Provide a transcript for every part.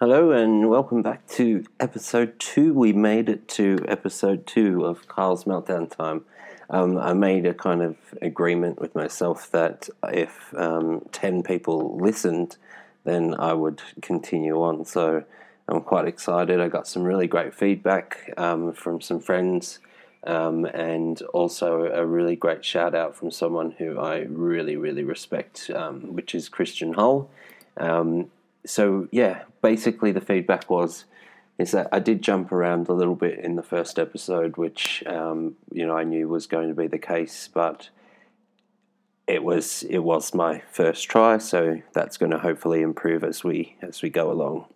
Hello and welcome back to episode two. We made it to episode two of Kyle's Meltdown Time. Um, I made a kind of agreement with myself that if um, 10 people listened, then I would continue on. So I'm quite excited. I got some really great feedback um, from some friends um, and also a really great shout out from someone who I really, really respect, um, which is Christian Hull. Um, so, yeah, basically the feedback was is that I did jump around a little bit in the first episode, which um, you know I knew was going to be the case, but it was it was my first try, so that's going to hopefully improve as we as we go along.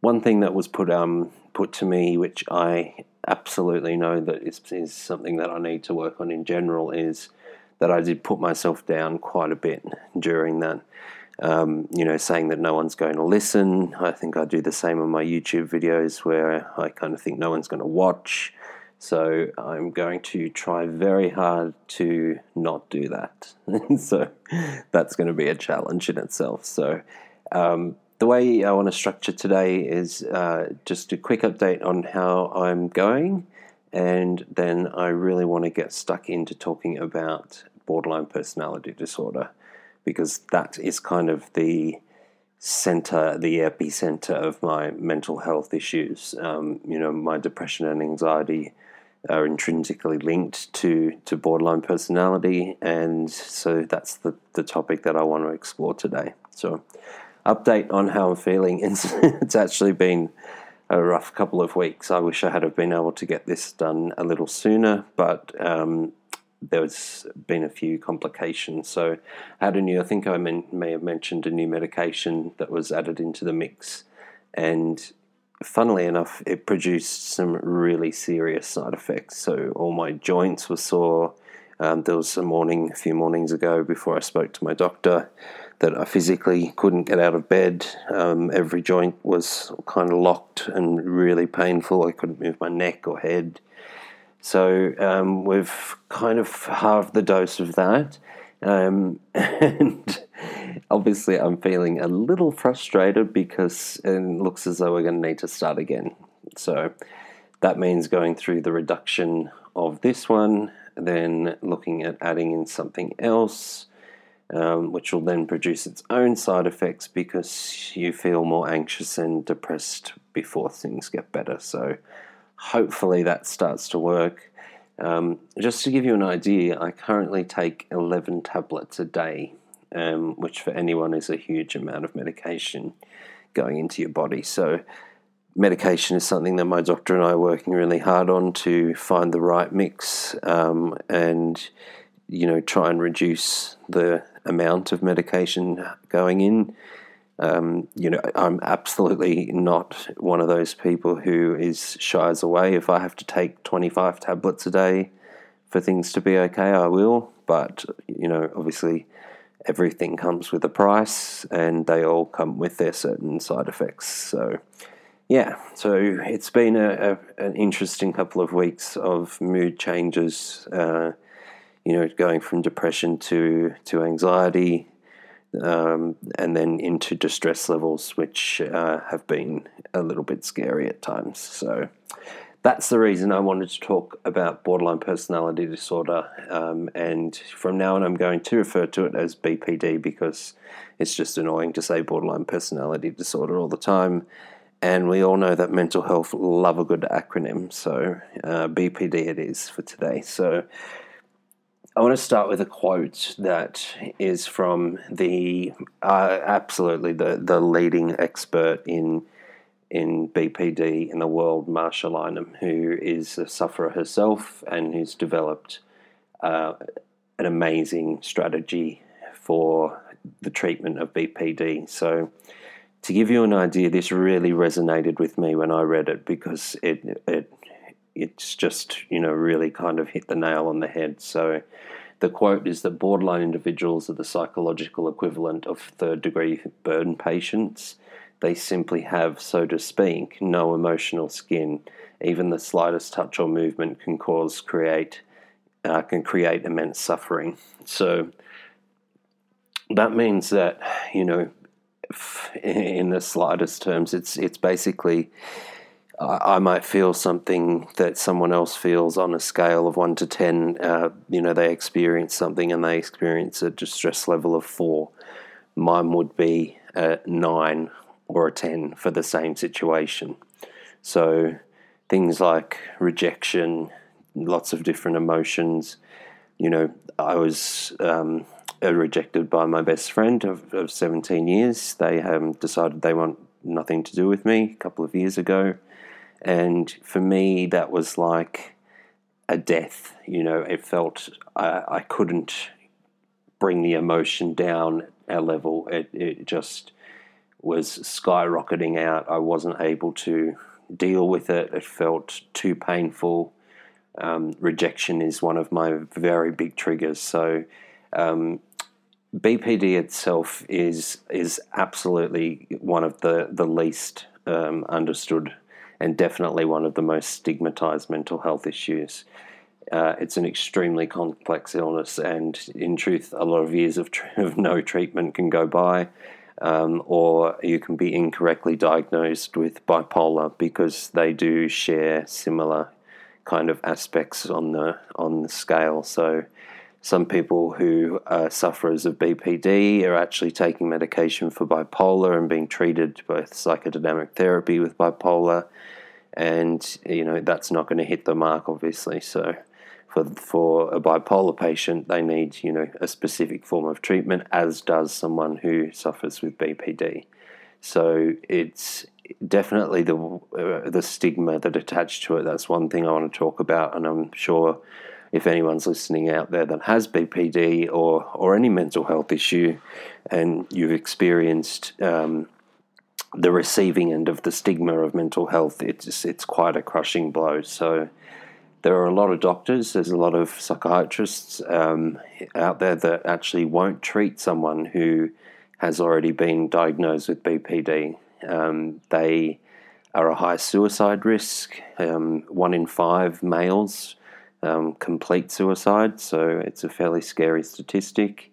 One thing that was put um put to me, which I absolutely know that is, is something that I need to work on in general, is that I did put myself down quite a bit during that um, you know, saying that no one's going to listen. I think I do the same on my YouTube videos where I kind of think no one's going to watch. So I'm going to try very hard to not do that. so that's going to be a challenge in itself. So um, the way I want to structure today is uh, just a quick update on how I'm going. And then I really want to get stuck into talking about borderline personality disorder because that is kind of the center, the epicenter of my mental health issues. Um, you know, my depression and anxiety are intrinsically linked to to borderline personality, and so that's the the topic that I want to explore today. So, update on how I'm feeling. It's, it's actually been a rough couple of weeks. I wish I had have been able to get this done a little sooner, but um, there's been a few complications. So, I had a new, I think I may have mentioned a new medication that was added into the mix. And funnily enough, it produced some really serious side effects. So, all my joints were sore. Um, there was a morning, a few mornings ago, before I spoke to my doctor, that I physically couldn't get out of bed. Um, every joint was kind of locked and really painful. I couldn't move my neck or head. So um, we've kind of halved the dose of that. Um, and obviously, I'm feeling a little frustrated because it looks as though we're going to need to start again. So that means going through the reduction of this one, then looking at adding in something else, um, which will then produce its own side effects because you feel more anxious and depressed before things get better. So hopefully that starts to work. Um, just to give you an idea, I currently take 11 tablets a day, um, which for anyone is a huge amount of medication going into your body. So, medication is something that my doctor and I are working really hard on to find the right mix um, and, you know, try and reduce the amount of medication going in. Um, you know, I'm absolutely not one of those people who is shies away. If I have to take 25 tablets a day for things to be okay, I will. But, you know, obviously everything comes with a price and they all come with their certain side effects. So, yeah, so it's been a, a an interesting couple of weeks of mood changes, uh, you know, going from depression to, to anxiety um, and then into distress levels, which uh, have been a little bit scary at times. So that's the reason I wanted to talk about borderline personality disorder. Um, and from now on, I'm going to refer to it as BPD because it's just annoying to say borderline personality disorder all the time. And we all know that mental health love a good acronym. So uh, BPD it is for today. So I want to start with a quote that is from the uh, absolutely the, the leading expert in in BPD in the world, Marsha Linehan, who is a sufferer herself and who's developed uh, an amazing strategy for the treatment of BPD. So, to give you an idea, this really resonated with me when I read it because it it it's just you know really kind of hit the nail on the head. So the quote is that borderline individuals are the psychological equivalent of third degree burn patients. They simply have, so to speak, no emotional skin. Even the slightest touch or movement can cause create uh, can create immense suffering. So that means that you know in the slightest terms. It's it's basically I, might feel something that someone else feels on a scale of one to ten. Uh, you know, they experience something and they experience a distress level of four. Mine would be a nine or a ten for the same situation. So things like rejection, lots of different emotions. You know, I was um, rejected by my best friend of, of 17 years. They have decided they want nothing to do with me a couple of years ago. And for me, that was like a death. You know, it felt I, I couldn't bring the emotion down a level. It, it just was skyrocketing out. I wasn't able to deal with it. It felt too painful. Um, rejection is one of my very big triggers. So, um, BPD itself is is absolutely one of the the least um, understood and definitely one of the most stigmatized mental health issues. Uh, it's an extremely complex illness, and in truth, a lot of years of, tr- of no treatment can go by, um, or you can be incorrectly diagnosed with bipolar because they do share similar kind of aspects on the on the scale. So, some people who are sufferers of BPD are actually taking medication for bipolar and being treated with psychodynamic therapy with bipolar, and you know that's not going to hit the mark, obviously. So, for for a bipolar patient, they need you know a specific form of treatment, as does someone who suffers with BPD. So it's definitely the uh, the stigma that attached to it. That's one thing I want to talk about, and I'm sure if anyone's listening out there that has BPD or or any mental health issue, and you've experienced um, the receiving end of the stigma of mental health, it's it's quite a crushing blow. So there are a lot of doctors, there's a lot of psychiatrists um, out there that actually won't treat someone who has already been diagnosed with BPD. Um, they are a high suicide risk. Um, one in five males um, complete suicide, so it's a fairly scary statistic.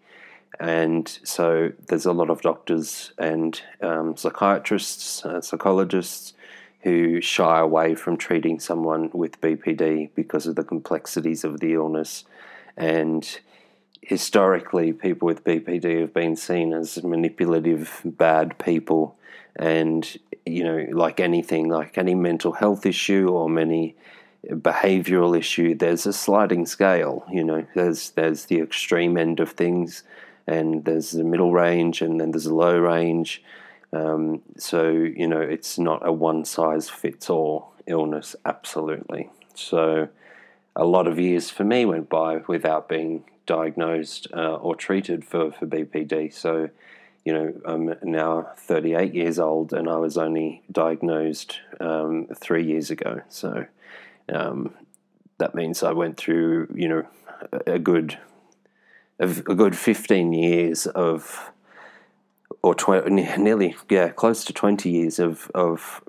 And so there's a lot of doctors and um, psychiatrists, uh, psychologists who shy away from treating someone with BPD because of the complexities of the illness. And historically, people with BPD have been seen as manipulative, bad people. And, you know, like anything, like any mental health issue or many behavioral issue, there's a sliding scale. You know, there's there's the extreme end of things, and there's the middle range, and then there's a low range. Um, so you know, it's not a one size fits all illness. Absolutely. So a lot of years for me went by without being diagnosed uh, or treated for for BPD. So you know, I'm now 38 years old, and I was only diagnosed um, three years ago. So um, that means I went through, you know, a good, a, good fifteen years of, or tw- nearly, yeah, close to twenty years of of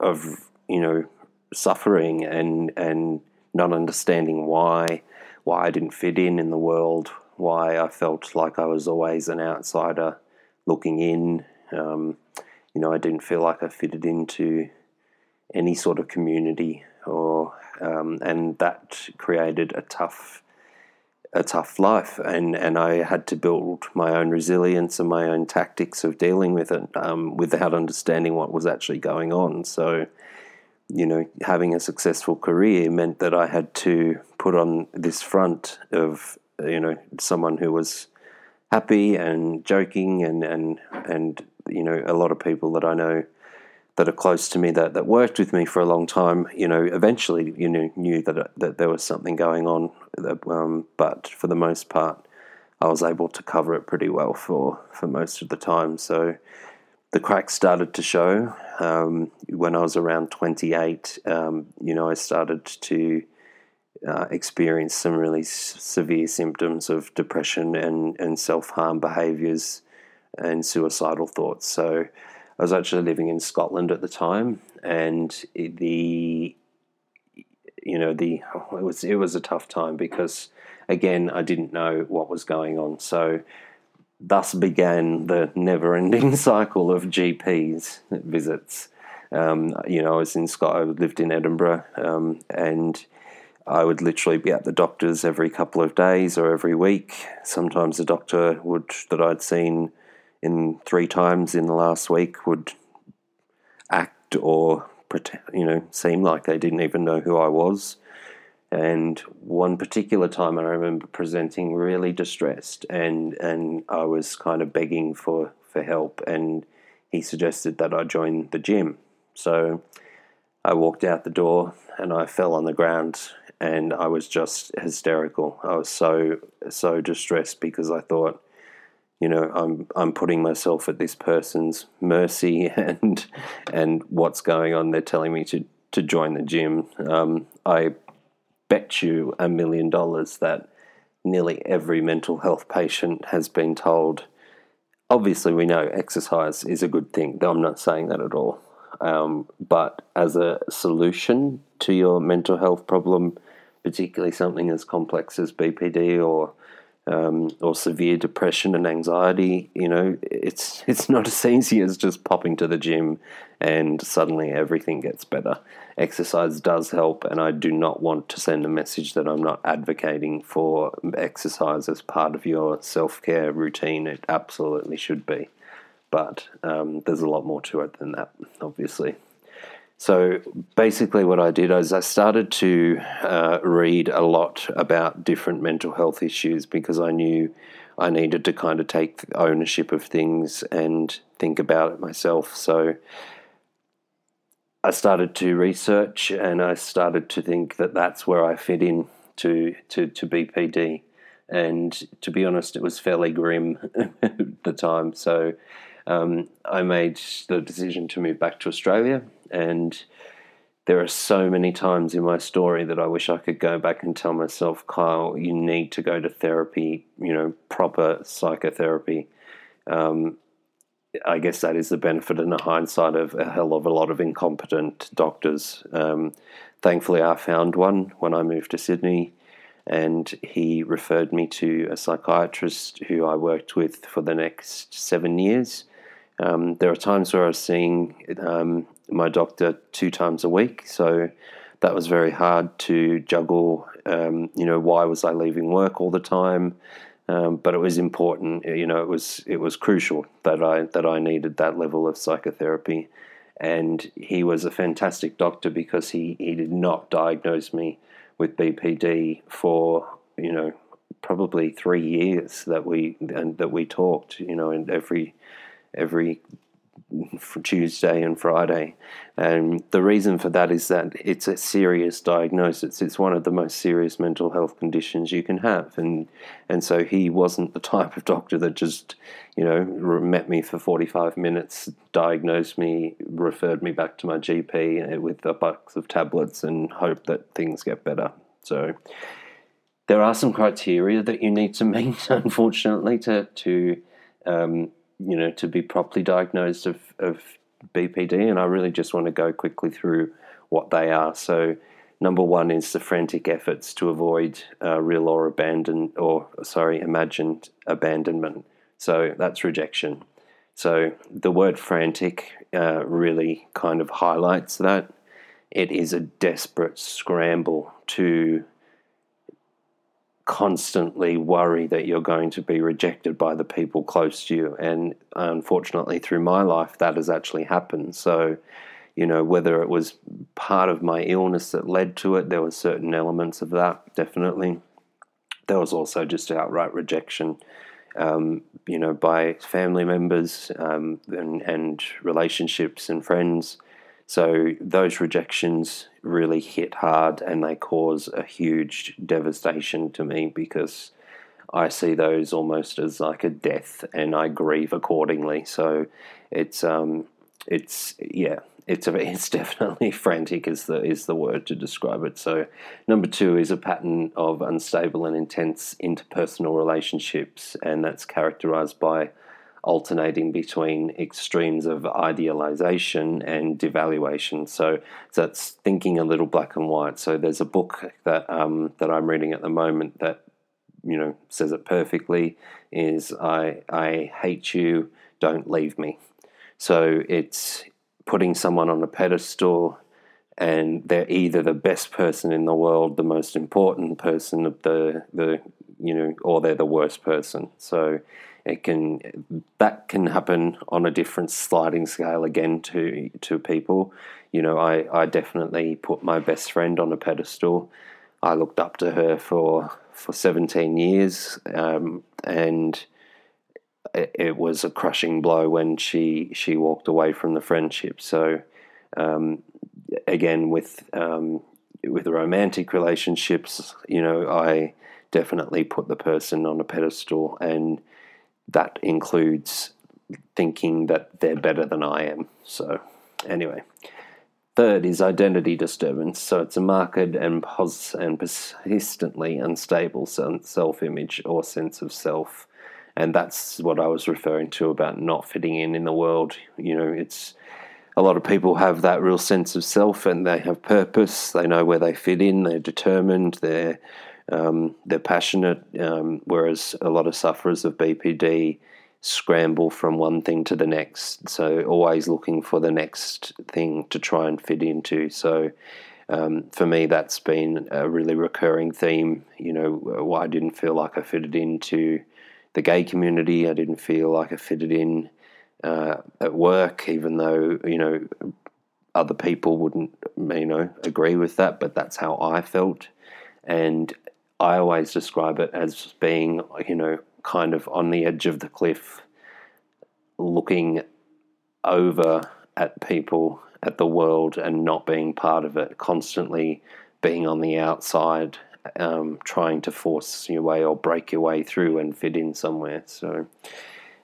of you know suffering and and not understanding why why I didn't fit in in the world, why I felt like I was always an outsider looking in. Um, you know, I didn't feel like I fitted into any sort of community or um, and that created a tough a tough life and and I had to build my own resilience and my own tactics of dealing with it um, without understanding what was actually going on. So you know having a successful career meant that I had to put on this front of you know someone who was happy and joking and and and you know a lot of people that I know that are close to me that, that worked with me for a long time, you know, eventually you know knew that that there was something going on. That, um, but for the most part, I was able to cover it pretty well for for most of the time. So the cracks started to show um, when I was around 28. Um, you know, I started to uh, experience some really s- severe symptoms of depression and and self harm behaviors and suicidal thoughts. So I was actually living in Scotland at the time, and the you know the it was it was a tough time because again I didn't know what was going on. So thus began the never-ending cycle of GPs visits. Um, you know, I was in Scott. I lived in Edinburgh, um, and I would literally be at the doctor's every couple of days or every week. Sometimes the doctor would that I'd seen in three times in the last week would act or pretend, you know, seem like they didn't even know who I was. And one particular time, I remember presenting really distressed, and and I was kind of begging for for help, and he suggested that I join the gym. So I walked out the door and I fell on the ground and I was just hysterical. I was so so distressed because I thought, you know, I'm I'm putting myself at this person's mercy and and what's going on. They're telling me to to join the gym. Um, I bet you a million dollars that nearly every mental health patient has been told. Obviously, we know exercise is a good thing. Though I'm not saying that at all. Um, but as a solution to your mental health problem, particularly something as complex as BPD or um, or severe depression and anxiety, you know, it's it's not as easy as just popping to the gym and suddenly everything gets better. Exercise does help, and I do not want to send a message that I'm not advocating for exercise as part of your self care routine. It absolutely should be but um, there's a lot more to it than that, obviously. So basically, what I did is I started to uh, read a lot about different mental health issues because I knew I needed to kind of take ownership of things and think about it myself. So I started to research and I started to think that that's where I fit in to, to, to BPD. And to be honest, it was fairly grim at the time. So um, I made the decision to move back to Australia, and there are so many times in my story that I wish I could go back and tell myself, Kyle, you need to go to therapy, you know, proper psychotherapy. Um, I guess that is the benefit and the hindsight of a hell of a lot of incompetent doctors. Um, thankfully, I found one when I moved to Sydney, and he referred me to a psychiatrist who I worked with for the next seven years. Um, there are times where I was seeing um, my doctor two times a week, so that was very hard to juggle. Um, you know, why was I leaving work all the time? Um, but it was important. You know, it was it was crucial that I that I needed that level of psychotherapy, and he was a fantastic doctor because he he did not diagnose me with BPD for you know probably three years that we and that we talked. You know, and every every Tuesday and Friday. And the reason for that is that it's a serious diagnosis. It's one of the most serious mental health conditions you can have. And and so he wasn't the type of doctor that just, you know, met me for 45 minutes, diagnosed me, referred me back to my GP with a box of tablets and hope that things get better. So there are some criteria that you need to meet, unfortunately, to to um, you know, to be properly diagnosed of, of BPD. And I really just want to go quickly through what they are. So, number one is the frantic efforts to avoid uh, real or abandoned, or sorry, imagined abandonment. So that's rejection. So the word frantic uh, really kind of highlights that. It is a desperate scramble to constantly worry that you're going to be rejected by the people close to you. And unfortunately, through my life, that has actually happened. So, you know, whether it was part of my illness that led to it, there were certain elements of that, definitely. There was also just outright rejection, um, you know, by family members um, and, and relationships and friends. So those rejections really hit hard and they cause a huge devastation to me because I see those almost as like a death and I grieve accordingly. So it's um it's yeah, it's a, it's definitely frantic is the is the word to describe it. So number 2 is a pattern of unstable and intense interpersonal relationships and that's characterized by alternating between extremes of idealization and devaluation. So, that's thinking a little black and white. So there's a book that um, that I'm reading at the moment that you know says it perfectly is I I hate you, don't leave me. So it's putting someone on a pedestal and they're either the best person in the world, the most important person of the the you know, or they're the worst person. So it can that can happen on a different sliding scale again to to people. You know, I, I definitely put my best friend on a pedestal. I looked up to her for for 17 years, um, and it, it, was a crushing blow when she she walked away from the friendship. So um, again, with um, with romantic relationships, you know, I definitely put the person on a pedestal, and that includes thinking that they're better than I am. So, anyway. Third is identity disturbance. So it's a marked and, pos- and persistently unstable self image or sense of self. And that's what I was referring to about not fitting in in the world. You know, it's a lot of people have that real sense of self and they have purpose. They know where they fit in. They're determined. They're um, they're passionate. Um, whereas a lot of sufferers of BPD scramble from one thing to the next. So always looking for the next thing to try and fit into. So um, for me, that's been a really recurring theme. You know, why I didn't feel like I fitted into the gay community. I didn't feel like I fitted in uh, at work, even though you know other people wouldn't, you know, agree with that. But that's how I felt, and I always describe it as being, you know, kind of on the edge of the cliff, looking over at people, at the world, and not being part of it, constantly being on the outside, um, trying to force your way or break your way through and fit in somewhere. So,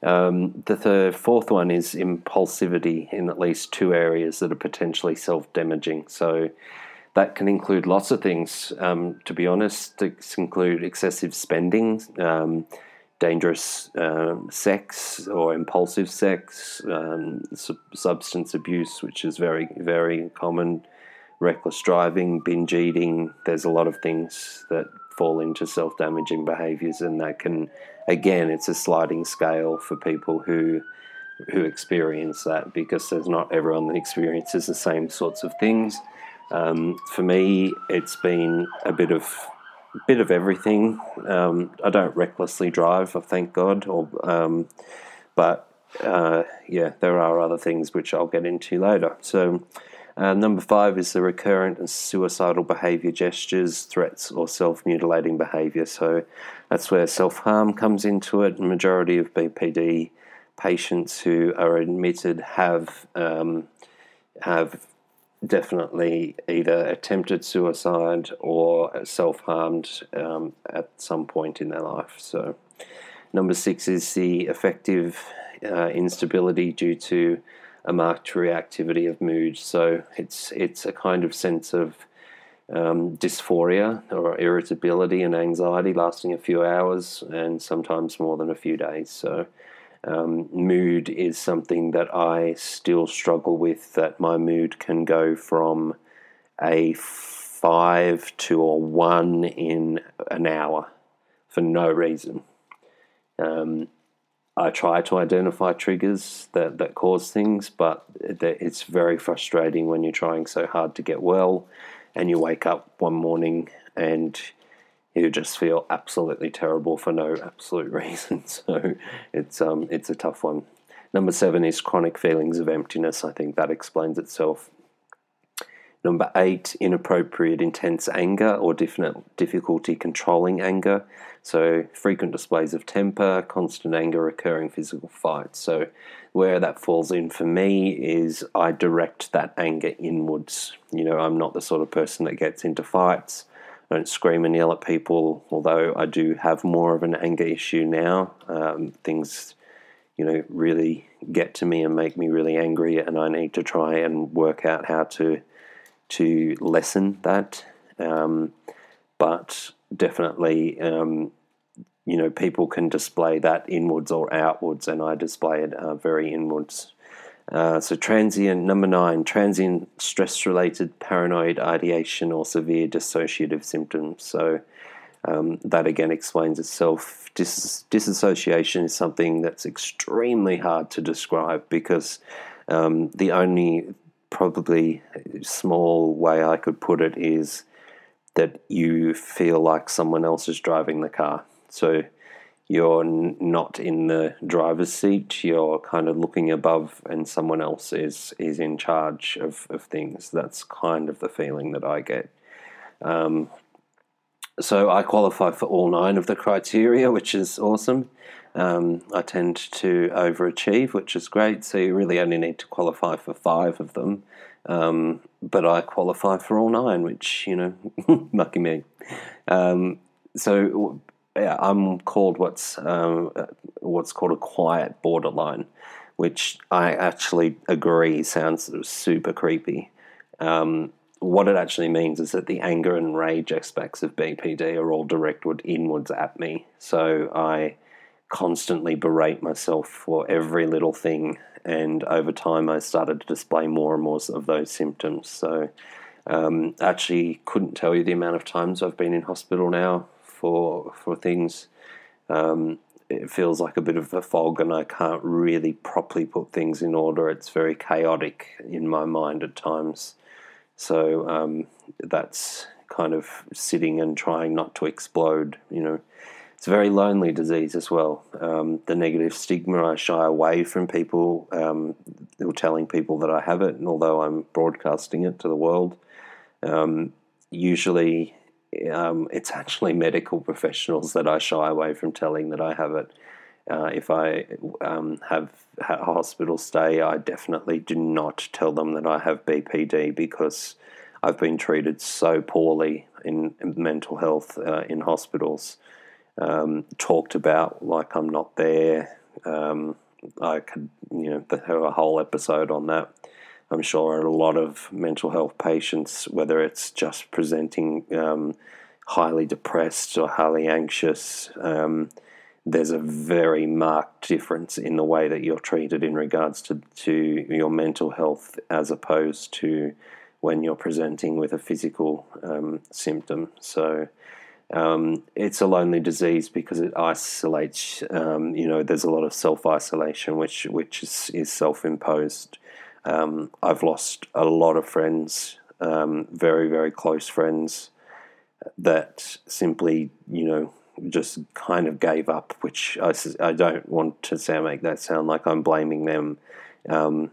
um, the third, fourth one is impulsivity in at least two areas that are potentially self damaging. So, that can include lots of things. Um, to be honest, it include excessive spending, um, dangerous um, sex or impulsive sex, um, su- substance abuse, which is very, very common, reckless driving, binge eating. There's a lot of things that fall into self damaging behaviors, and that can, again, it's a sliding scale for people who. Who experience that because there's not everyone that experiences the same sorts of things. Um, for me, it's been a bit of bit of everything. Um, I don't recklessly drive, I thank God, or um, but uh, yeah, there are other things which I'll get into later. So. Uh, number five is the recurrent and suicidal behavior gestures, threats, or self mutilating behavior. So that's where self harm comes into it. The majority of BPD patients who are admitted have um, have definitely either attempted suicide or self harmed um, at some point in their life. So, number six is the affective uh, instability due to a marked reactivity of mood. So, it's it's a kind of sense of um, dysphoria or irritability and anxiety lasting a few hours and sometimes more than a few days. So, um, mood is something that I still struggle with. That my mood can go from a five to a one in an hour for no reason. Um, I try to identify triggers that, that cause things, but it's very frustrating when you're trying so hard to get well and you wake up one morning and you just feel absolutely terrible for no absolute reason. So it's um it's a tough one. Number seven is chronic feelings of emptiness. I think that explains itself. Number eight, inappropriate intense anger or difficulty controlling anger. So, frequent displays of temper, constant anger, recurring physical fights. So, where that falls in for me is I direct that anger inwards. You know, I'm not the sort of person that gets into fights. Don't scream and yell at people, although I do have more of an anger issue now. Um, things, you know, really get to me and make me really angry, and I need to try and work out how to to lessen that. Um, but definitely, um, you know, people can display that inwards or outwards, and I display it uh, very inwards. Uh, so, transient, number nine, transient stress related paranoid ideation or severe dissociative symptoms. So, um, that again explains itself. Dis- disassociation is something that's extremely hard to describe because um, the only probably small way I could put it is that you feel like someone else is driving the car. So you're not in the driver's seat, you're kind of looking above, and someone else is, is in charge of, of things. That's kind of the feeling that I get. Um, so I qualify for all nine of the criteria, which is awesome. Um, I tend to overachieve, which is great. So you really only need to qualify for five of them. Um, but I qualify for all nine, which, you know, lucky me. Um, so yeah, I'm called what's um, what's called a quiet borderline, which I actually agree sounds super creepy. Um, what it actually means is that the anger and rage aspects of BPD are all directed inwards at me. So I constantly berate myself for every little thing. And over time, I started to display more and more of those symptoms. So, um, actually, couldn't tell you the amount of times I've been in hospital now for for things. Um, it feels like a bit of a fog, and I can't really properly put things in order. It's very chaotic in my mind at times. So um, that's kind of sitting and trying not to explode. You know, it's a very lonely disease as well. Um, the negative stigma, I shy away from people um, or telling people that I have it, and although I'm broadcasting it to the world, um, usually um, it's actually medical professionals that I shy away from telling that I have it. Uh, if I um, have a hospital stay, I definitely do not tell them that I have BPD because I've been treated so poorly in, mental health uh, in hospitals. Um, talked about like I'm not there. Um, I could, you know, have a whole episode on that. I'm sure a lot of mental health patients, whether it's just presenting um, highly depressed or highly anxious, um, there's a very marked difference in the way that you're treated in regards to, to your mental health as opposed to when you're presenting with a physical um, symptom. So um, it's a lonely disease because it isolates. Um, you know, there's a lot of self isolation, which which is, is self imposed. Um, I've lost a lot of friends, um, very very close friends, that simply you know just kind of gave up, which I, I don't want to sound make that sound like I'm blaming them, um,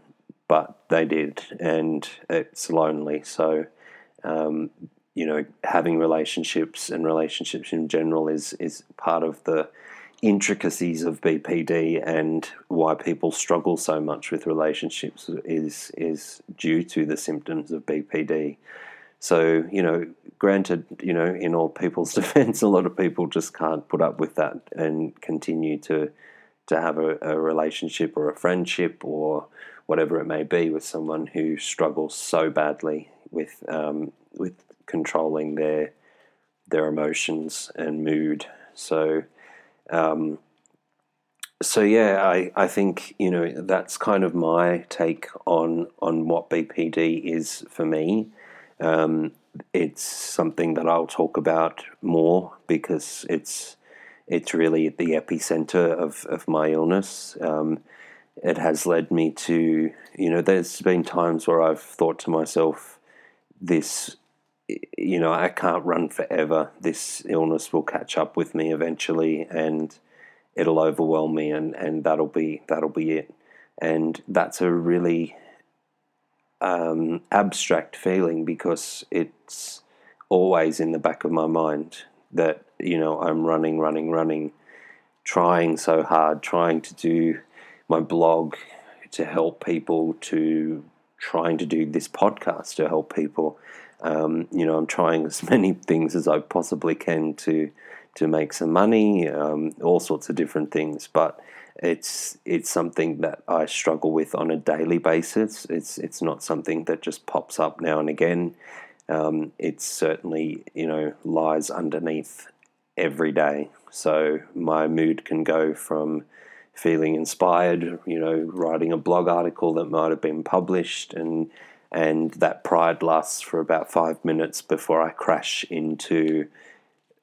but they did, and it's lonely. So, um, you know, having relationships and relationships in general is is part of the intricacies of BPD and why people struggle so much with relationships is is due to the symptoms of BPD. So, you know, granted, you know, in all people's defense, a lot of people just can't put up with that and continue to to have a, a relationship or a friendship or whatever it may be with someone who struggles so badly with um, with controlling their their emotions and mood. So, um, so yeah, I, I think you know that's kind of my take on on what BPD is for me. Um, it's something that I'll talk about more because it's it's really at the epicenter of, of my illness. Um, it has led me to, you know, there's been times where I've thought to myself, this, you know, I can't run forever. This illness will catch up with me eventually and it'll overwhelm me and, and that'll be that'll be it. And that's a really um, abstract feeling because it's always in the back of my mind that you know I'm running, running, running, trying so hard, trying to do my blog to help people, to trying to do this podcast to help people. Um, you know, I'm trying as many things as I possibly can to to make some money, um, all sorts of different things, but it's it's something that I struggle with on a daily basis. It's it's not something that just pops up now and again. Um, it certainly you know lies underneath every day. So my mood can go from feeling inspired, you know, writing a blog article that might have been published and and that pride lasts for about five minutes before I crash into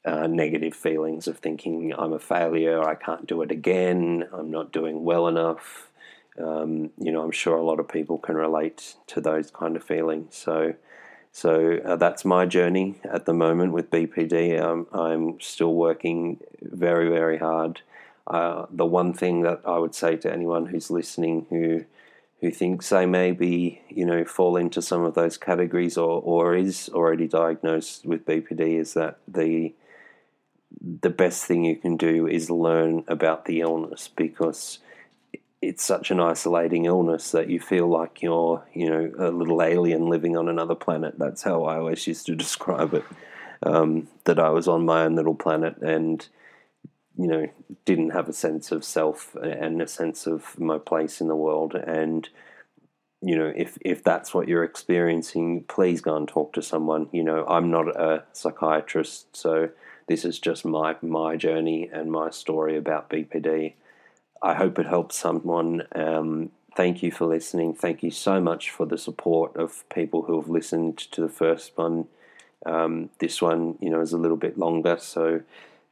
uh, negative feelings of thinking I'm a failure, I can't do it again, I'm not doing well enough. Um, you know, I'm sure a lot of people can relate to those kind of feelings. So, so uh, that's my journey at the moment with BPD. Um, I'm still working very, very hard. Uh, the one thing that I would say to anyone who's listening who who thinks they maybe you know fall into some of those categories or, or is already diagnosed with BPD is that the the best thing you can do is learn about the illness because it's such an isolating illness that you feel like you're, you know, a little alien living on another planet. That's how I always used to describe it. Um, that I was on my own little planet and, you know, didn't have a sense of self and a sense of my place in the world. And, you know, if if that's what you're experiencing, please go and talk to someone. You know, I'm not a psychiatrist, so this is just my my journey and my story about BPD. I hope it helps someone. Um, thank you for listening. Thank you so much for the support of people who have listened to the first one. Um, this one, you know, is a little bit longer, so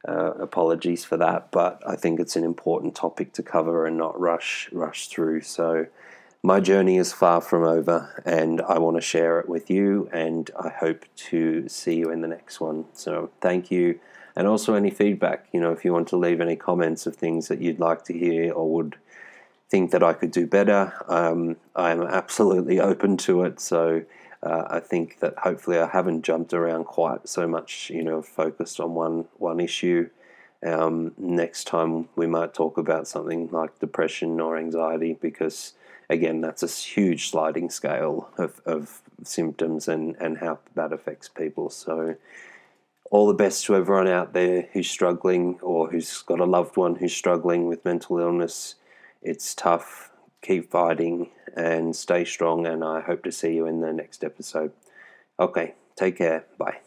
uh, apologies for that. But I think it's an important topic to cover and not rush rush through. So my journey is far from over, and I want to share it with you. And I hope to see you in the next one. So thank you and also any feedback. You know, if you want to leave any comments of things that you'd like to hear or would think that I could do better, um, I'm absolutely open to it. So uh, I think that hopefully I haven't jumped around quite so much. You know, focused on one one issue. Um, next time we might talk about something like depression or anxiety because again that's a huge sliding scale of, of symptoms and, and how that affects people so all the best to everyone out there who's struggling or who's got a loved one who's struggling with mental illness. It's tough. Keep fighting and stay strong. And I hope to see you in the next episode. Okay, take care. Bye.